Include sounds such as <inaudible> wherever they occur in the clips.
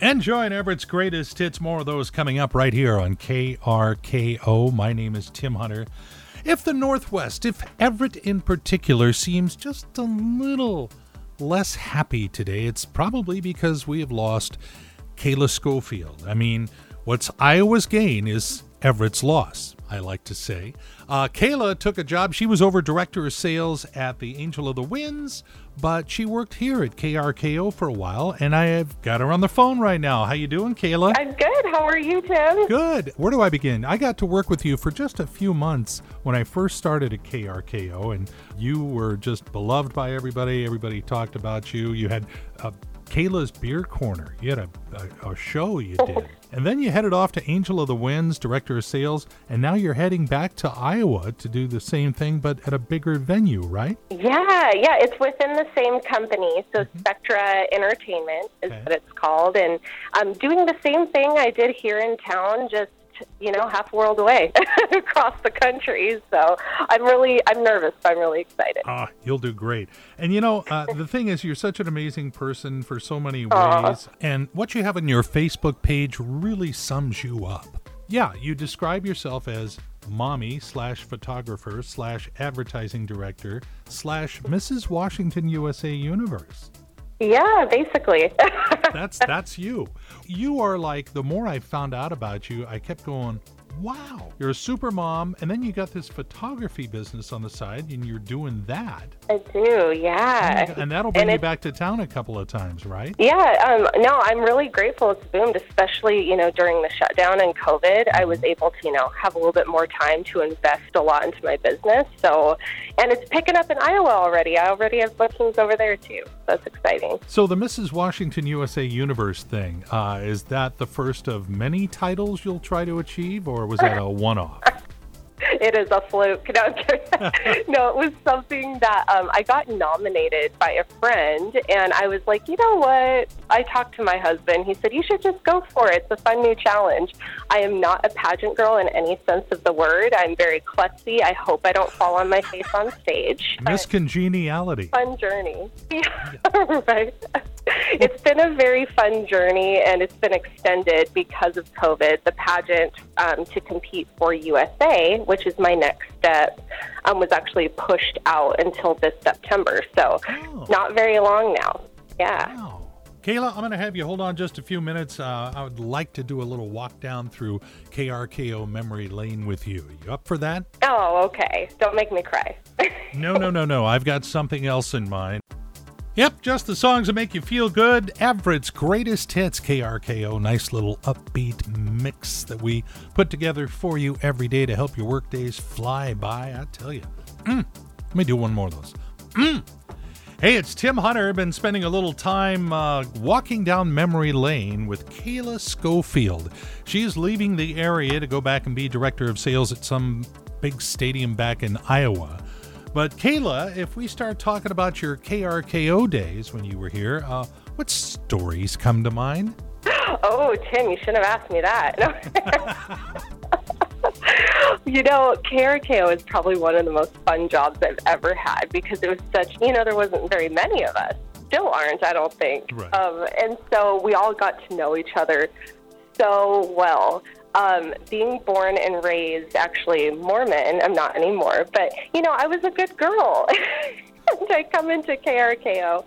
Enjoying Everett's greatest hits. More of those coming up right here on KRKO. My name is Tim Hunter. If the Northwest, if Everett in particular, seems just a little less happy today, it's probably because we have lost Kayla Schofield. I mean, what's Iowa's gain is Everett's loss, I like to say. Uh, Kayla took a job. She was over director of sales at the Angel of the Winds, but she worked here at KRKO for a while, and I have got her on the phone right now. How you doing, Kayla? I'm good. How are you, Tim? Good. Where do I begin? I got to work with you for just a few months when I first started at KRKO, and you were just beloved by everybody. Everybody talked about you. You had a Kayla's Beer Corner. You had a, a, a, show you <laughs> did. and then you headed off to Angel of the Winds, Director of Sales, and now you're heading back to Iowa to do the same thing, but at a bigger venue, right? Yeah, yeah. It's within the same company. So mm-hmm. Spectra Entertainment is okay. what it's called. And I'm doing the same thing I did here in town, just you know, half world away <laughs> across the country. So I'm really, I'm nervous, but I'm really excited. Ah, you'll do great. And you know, uh, the thing is, you're such an amazing person for so many ways. Aww. And what you have on your Facebook page really sums you up. Yeah, you describe yourself as mommy slash photographer slash advertising director slash Mrs. Washington USA Universe. Yeah, basically. <laughs> that's that's you. You are like the more I found out about you, I kept going, wow, you're a super mom, and then you got this photography business on the side, and you're doing that. I do, yeah. And that'll bring and you back to town a couple of times, right? Yeah, um, no, I'm really grateful it's boomed, especially, you know, during the shutdown and COVID. Mm-hmm. I was able to, you know, have a little bit more time to invest a lot into my business. So, and it's picking up in Iowa already. I already have bookings over there too. That's exciting. So, the Mrs. Washington USA Universe thing, uh, is that the first of many titles you'll try to achieve, or was that a one off? <laughs> it is a fluke. No, <laughs> no, it was something that um, I got nominated by a friend, and I was like, you know what? I talked to my husband. He said, you should just go for it. It's a fun new challenge. I am not a pageant girl in any sense of the word. I'm very klutzy. I hope I don't fall on my face on stage. Miss Congeniality. Fun journey. <laughs> Yeah, right. <laughs> it's been a very fun journey, and it's been extended because of COVID. The pageant um, to compete for USA, which is my next step, um, was actually pushed out until this September. So, oh. not very long now. Yeah. Wow. Kayla, I'm going to have you hold on just a few minutes. Uh, I would like to do a little walk down through KRKO memory lane with you. Are you up for that? Oh, okay. Don't make me cry. <laughs> no, no, no, no. I've got something else in mind. Yep, just the songs that make you feel good. Everett's greatest hits, KRKO. Nice little upbeat mix that we put together for you every day to help your workdays fly by. I tell you. Mm. Let me do one more of those. Mm. Hey, it's Tim Hunter. Been spending a little time uh, walking down memory lane with Kayla Schofield. She's leaving the area to go back and be director of sales at some big stadium back in Iowa. But Kayla, if we start talking about your KRKO days when you were here, uh, what stories come to mind? <gasps> Oh, Tim, you shouldn't have asked me that. <laughs> you know, KRKO is probably one of the most fun jobs I've ever had because it was such, you know, there wasn't very many of us. Still aren't, I don't think. Right. Um, and so we all got to know each other so well. Um, being born and raised actually Mormon, I'm not anymore, but you know, I was a good girl. <laughs> and I come into KRKO,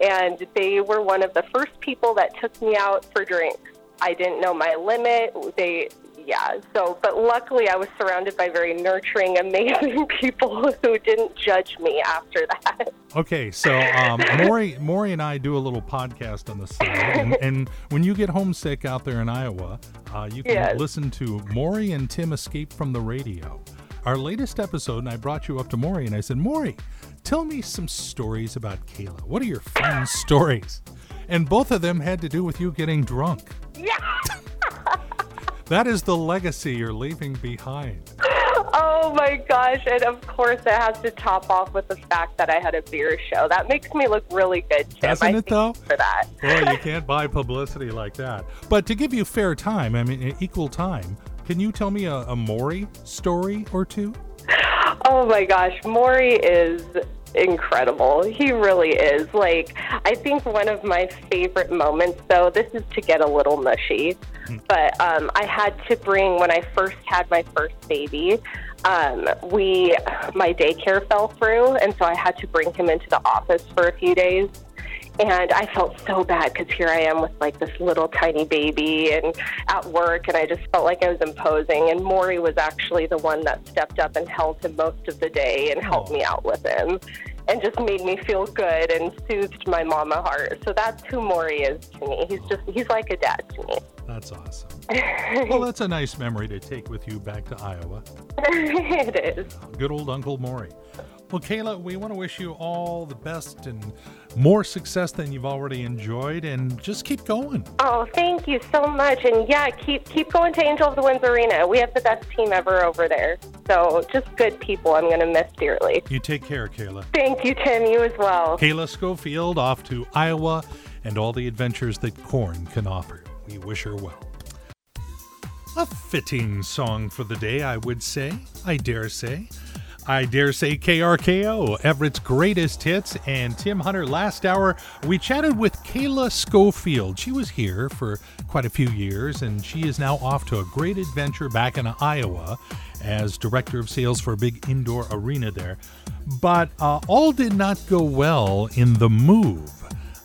and they were one of the first people that took me out for drinks. I didn't know my limit. They yeah. So, but luckily, I was surrounded by very nurturing, <laughs> amazing people who didn't judge me after that. Okay, so um, <laughs> Maury, Maury and I do a little podcast on the side, and, <laughs> and when you get homesick out there in Iowa, uh, you can yes. listen to Maury and Tim Escape from the Radio. Our latest episode, and I brought you up to Maury, and I said, Maury, tell me some stories about Kayla. What are your fun stories? And both of them had to do with you getting drunk. That is the legacy you're leaving behind. <laughs> Oh my gosh. And of course, it has to top off with the fact that I had a beer show. That makes me look really good, Tim. Doesn't it, though? For that. <laughs> well, you <laughs> can't buy publicity like that. But to give you fair time, I mean, equal time, can you tell me a, a Maury story or two? Oh my gosh. Maury is incredible. He really is. Like, I think one of my favorite moments, though, this is to get a little mushy, but um, I had to bring, when I first had my first baby, um, we, my daycare fell through, and so I had to bring him into the office for a few days. And I felt so bad because here I am with like this little tiny baby and at work, and I just felt like I was imposing. And Maury was actually the one that stepped up and held him most of the day and helped me out with him and just made me feel good and soothed my mama heart. So that's who Maury is to me. He's just, he's like a dad to me. That's awesome. <laughs> well, that's a nice memory to take with you back to Iowa. it is. Good old Uncle Maury. Well, Kayla, we want to wish you all the best and more success than you've already enjoyed, and just keep going. Oh, thank you so much. And yeah, keep keep going to Angel of the Winds Arena. We have the best team ever over there. So just good people. I'm going to miss dearly. You take care, Kayla. Thank you, Tim. You as well. Kayla Schofield off to Iowa and all the adventures that corn can offer. We wish her well. A fitting song for the day, I would say. I dare say. I dare say KRKO, Everett's greatest hits, and Tim Hunter. Last hour, we chatted with Kayla Schofield. She was here for quite a few years, and she is now off to a great adventure back in Iowa as director of sales for a big indoor arena there. But uh, all did not go well in the move.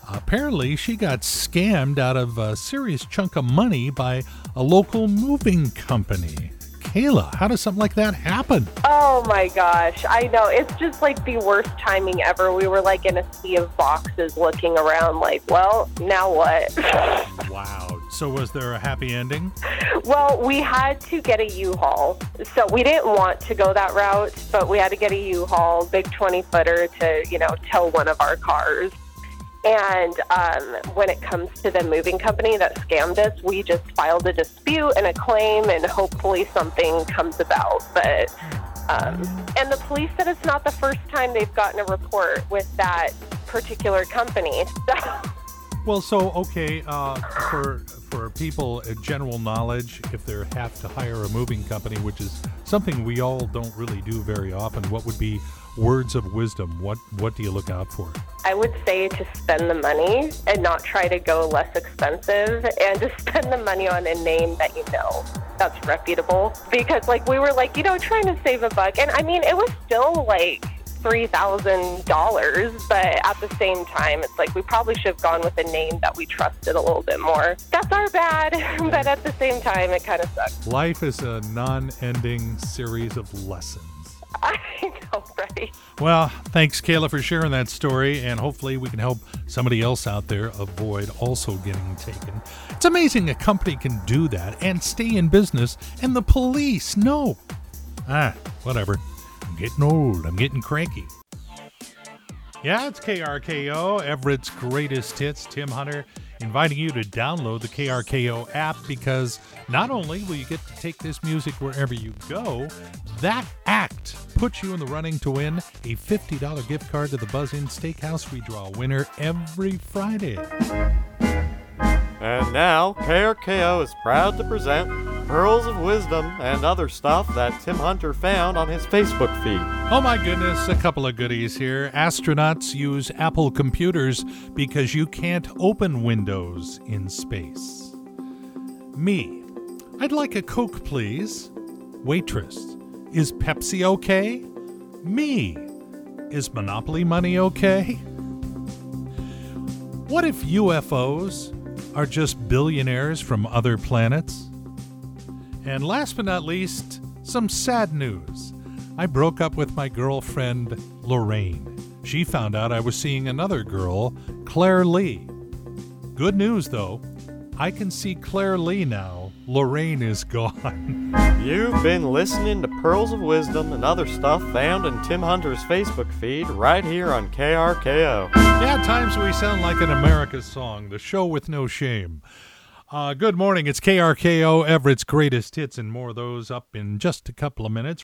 Apparently, she got scammed out of a serious chunk of money by a local moving company. Kayla, how does something like that happen? Oh my gosh. I know. It's just like the worst timing ever. We were like in a sea of boxes looking around, like, well, now what? <laughs> wow. So, was there a happy ending? Well, we had to get a U Haul. So, we didn't want to go that route, but we had to get a U Haul, big 20 footer, to, you know, tow one of our cars. And um, when it comes to the moving company that scammed us, we just filed a dispute and a claim, and hopefully something comes about. But um, and the police said it's not the first time they've gotten a report with that particular company. <laughs> Well, so okay, uh, for for people, uh, general knowledge, if they have to hire a moving company, which is something we all don't really do very often, what would be words of wisdom? What what do you look out for? I would say to spend the money and not try to go less expensive, and to <laughs> spend the money on a name that you know that's reputable. Because like we were like you know trying to save a buck, and I mean it was still like three thousand dollars, but at the same time, it's like we probably should have gone with a name that we trusted a little bit more. That's our bad, <laughs> but at the same time, it kind of sucks. Life is a non-ending series of lessons. <laughs> I know, right? Well, thanks, Kayla, for sharing that story, and hopefully we can help somebody else out there avoid also getting taken. It's amazing a company can do that and stay in business, and the police no. Ah, whatever I'm getting old. I'm getting cranky. Yeah, it's KRKO, Everett's greatest hits. Tim Hunter inviting you to download the KRKO app because not only will you get to take this music wherever you go, that act puts you in the running to win a $50 gift card to the Buzz Inn Steakhouse. We draw a winner every Friday. And now, KRKO is proud to present Pearls of Wisdom and other stuff that Tim Hunter found on his Facebook feed. Oh my goodness, a couple of goodies here. Astronauts use Apple computers because you can't open windows in space. Me, I'd like a Coke, please. Waitress, is Pepsi okay? Me, is Monopoly money okay? What if UFOs are just billionaires from other planets? And last but not least, some sad news. I broke up with my girlfriend, Lorraine. She found out I was seeing another girl, Claire Lee. Good news, though. I can see Claire Lee now. Lorraine is gone. You've been listening to Pearls of Wisdom and other stuff found in Tim Hunter's Facebook feed right here on KRKO. Yeah, times we sound like an America song, the show with no shame. Uh, good morning. It's KRKO, Everett's greatest hits, and more of those up in just a couple of minutes.